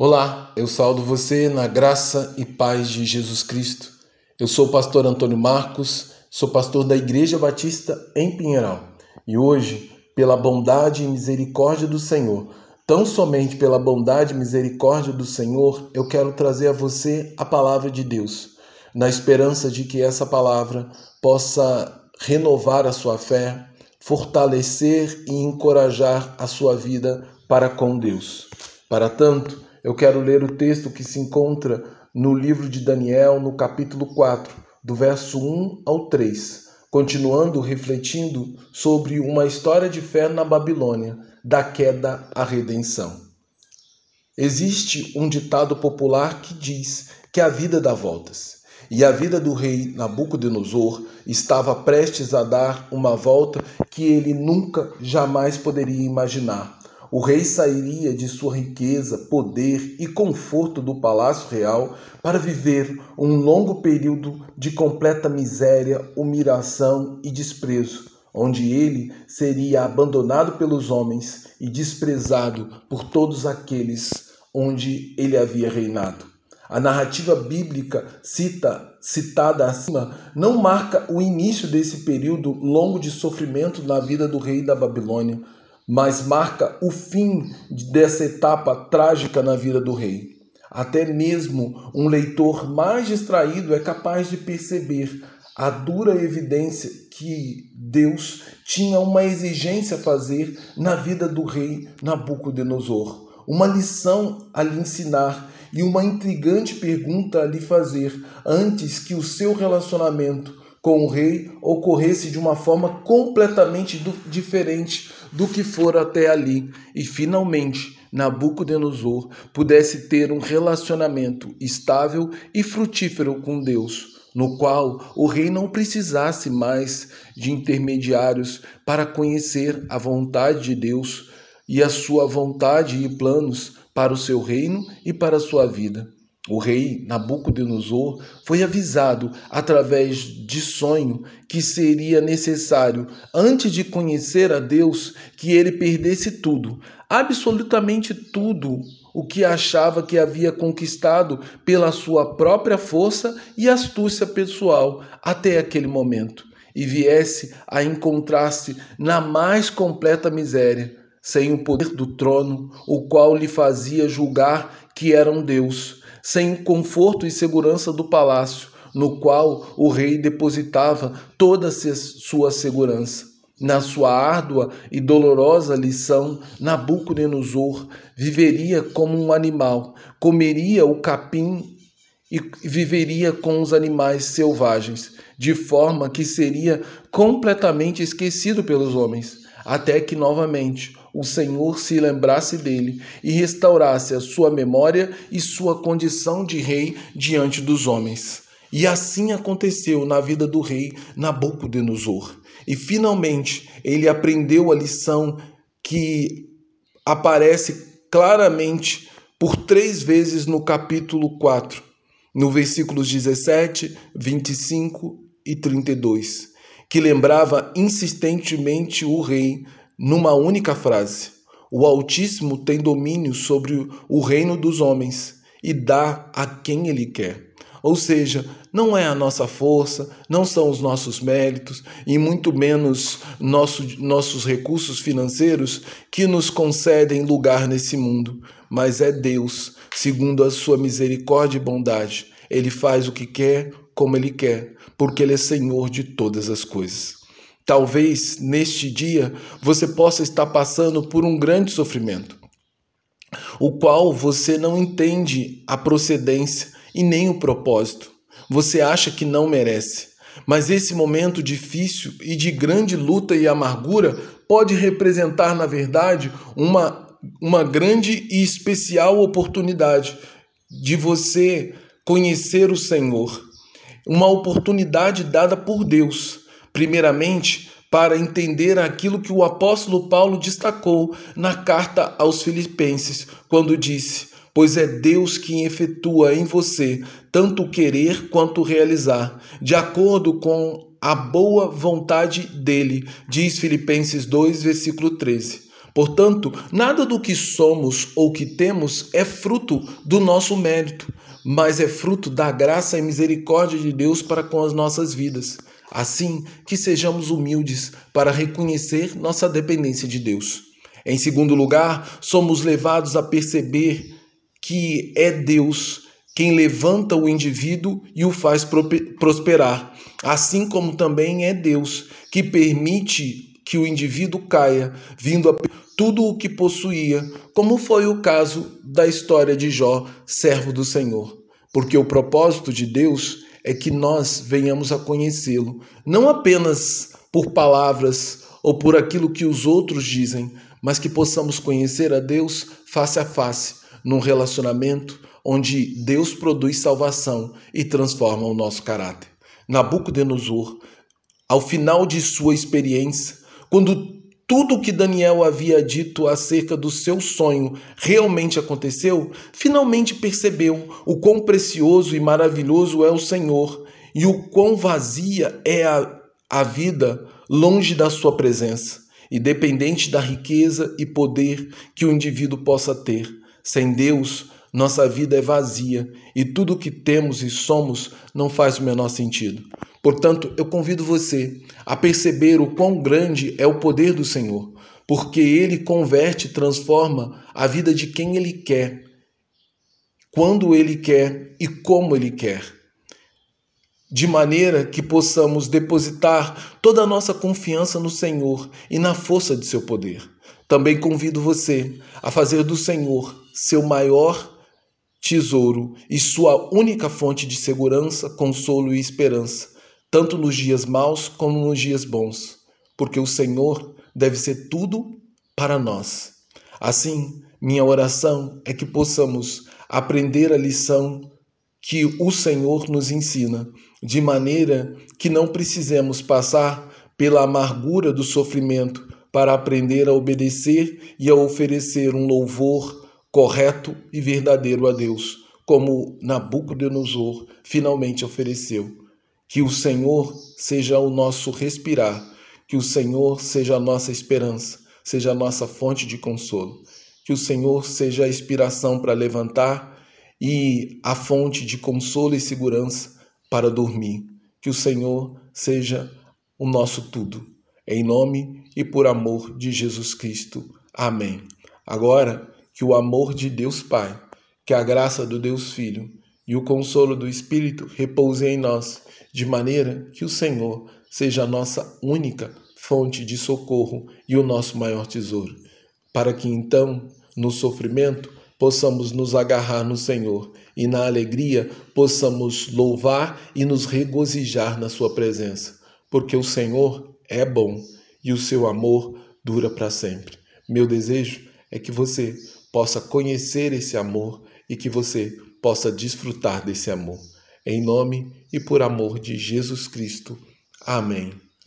Olá, eu saúdo você na graça e paz de Jesus Cristo. Eu sou o pastor Antônio Marcos, sou pastor da Igreja Batista em Pinheiral e hoje, pela bondade e misericórdia do Senhor, tão somente pela bondade e misericórdia do Senhor, eu quero trazer a você a palavra de Deus, na esperança de que essa palavra possa renovar a sua fé, fortalecer e encorajar a sua vida para com Deus. Para tanto, eu quero ler o texto que se encontra no livro de Daniel, no capítulo 4, do verso 1 ao 3, continuando refletindo sobre uma história de fé na Babilônia, da queda à redenção. Existe um ditado popular que diz que a vida dá voltas. E a vida do rei Nabucodonosor estava prestes a dar uma volta que ele nunca jamais poderia imaginar o rei sairia de sua riqueza, poder e conforto do palácio real para viver um longo período de completa miséria, humilhação e desprezo, onde ele seria abandonado pelos homens e desprezado por todos aqueles onde ele havia reinado. A narrativa bíblica cita, citada acima não marca o início desse período longo de sofrimento na vida do rei da Babilônia, mas marca o fim dessa etapa trágica na vida do rei. Até mesmo um leitor mais distraído é capaz de perceber a dura evidência que Deus tinha uma exigência a fazer na vida do rei Nabucodonosor, uma lição a lhe ensinar e uma intrigante pergunta a lhe fazer antes que o seu relacionamento com o rei ocorresse de uma forma completamente diferente do que for até ali e finalmente Nabucodonosor pudesse ter um relacionamento estável e frutífero com Deus, no qual o rei não precisasse mais de intermediários para conhecer a vontade de Deus e a sua vontade e planos para o seu reino e para a sua vida. O rei Nabucodonosor foi avisado através de sonho que seria necessário, antes de conhecer a Deus, que ele perdesse tudo, absolutamente tudo o que achava que havia conquistado pela sua própria força e astúcia pessoal até aquele momento, e viesse a encontrar-se na mais completa miséria, sem o poder do trono, o qual lhe fazia julgar que era um Deus sem conforto e segurança do palácio, no qual o rei depositava toda a sua segurança. Na sua árdua e dolorosa lição, Nabucodonosor viveria como um animal, comeria o capim e viveria com os animais selvagens, de forma que seria completamente esquecido pelos homens, até que novamente o Senhor se lembrasse dele e restaurasse a sua memória e sua condição de rei diante dos homens. E assim aconteceu na vida do rei Nabucodonosor. E finalmente ele aprendeu a lição que aparece claramente por três vezes no capítulo 4, no versículos 17, 25 e 32, que lembrava insistentemente o rei numa única frase: O Altíssimo tem domínio sobre o reino dos homens e dá a quem ele quer. Ou seja, não é a nossa força, não são os nossos méritos e muito menos nosso, nossos recursos financeiros que nos concedem lugar nesse mundo, mas é Deus, segundo a sua misericórdia e bondade. Ele faz o que quer, como ele quer, porque ele é Senhor de todas as coisas. Talvez neste dia você possa estar passando por um grande sofrimento, o qual você não entende a procedência e nem o propósito. Você acha que não merece. Mas esse momento difícil e de grande luta e amargura pode representar, na verdade, uma, uma grande e especial oportunidade de você conhecer o Senhor. Uma oportunidade dada por Deus primeiramente para entender aquilo que o apóstolo Paulo destacou na carta aos Filipenses, quando disse: Pois é Deus quem efetua em você tanto o querer quanto o realizar, de acordo com a boa vontade dele, diz Filipenses 2, versículo 13. Portanto, nada do que somos ou que temos é fruto do nosso mérito, mas é fruto da graça e misericórdia de Deus para com as nossas vidas. Assim, que sejamos humildes para reconhecer nossa dependência de Deus. Em segundo lugar, somos levados a perceber que é Deus quem levanta o indivíduo e o faz prosperar, assim como também é Deus que permite que o indivíduo caia, vindo a tudo o que possuía, como foi o caso da história de Jó, servo do Senhor. Porque o propósito de Deus é que nós venhamos a conhecê-lo, não apenas por palavras ou por aquilo que os outros dizem, mas que possamos conhecer a Deus face a face, num relacionamento onde Deus produz salvação e transforma o nosso caráter. Nabucodonosor, ao final de sua experiência, quando tudo o que Daniel havia dito acerca do seu sonho realmente aconteceu, finalmente percebeu o quão precioso e maravilhoso é o Senhor e o quão vazia é a, a vida longe da sua presença, independente da riqueza e poder que o indivíduo possa ter. Sem Deus, nossa vida é vazia e tudo o que temos e somos não faz o menor sentido. Portanto, eu convido você a perceber o quão grande é o poder do Senhor, porque ele converte e transforma a vida de quem ele quer, quando ele quer e como ele quer. De maneira que possamos depositar toda a nossa confiança no Senhor e na força de seu poder. Também convido você a fazer do Senhor seu maior tesouro e sua única fonte de segurança, consolo e esperança, tanto nos dias maus como nos dias bons, porque o Senhor deve ser tudo para nós. Assim, minha oração é que possamos aprender a lição que o Senhor nos ensina, de maneira que não precisemos passar pela amargura do sofrimento para aprender a obedecer e a oferecer um louvor correto e verdadeiro a Deus, como Nabucodonosor finalmente ofereceu. Que o Senhor seja o nosso respirar, que o Senhor seja a nossa esperança, seja a nossa fonte de consolo, que o Senhor seja a inspiração para levantar e a fonte de consolo e segurança para dormir. Que o Senhor seja o nosso tudo. Em nome e por amor de Jesus Cristo. Amém. Agora, que o amor de Deus Pai, que a graça do Deus Filho e o consolo do Espírito repousem em nós, de maneira que o Senhor seja a nossa única fonte de socorro e o nosso maior tesouro, para que então, no sofrimento, possamos nos agarrar no Senhor e na alegria possamos louvar e nos regozijar na Sua presença, porque o Senhor é bom e o seu amor dura para sempre. Meu desejo é que você possa conhecer esse amor e que você possa desfrutar desse amor. Em nome e por amor de Jesus Cristo. Amém.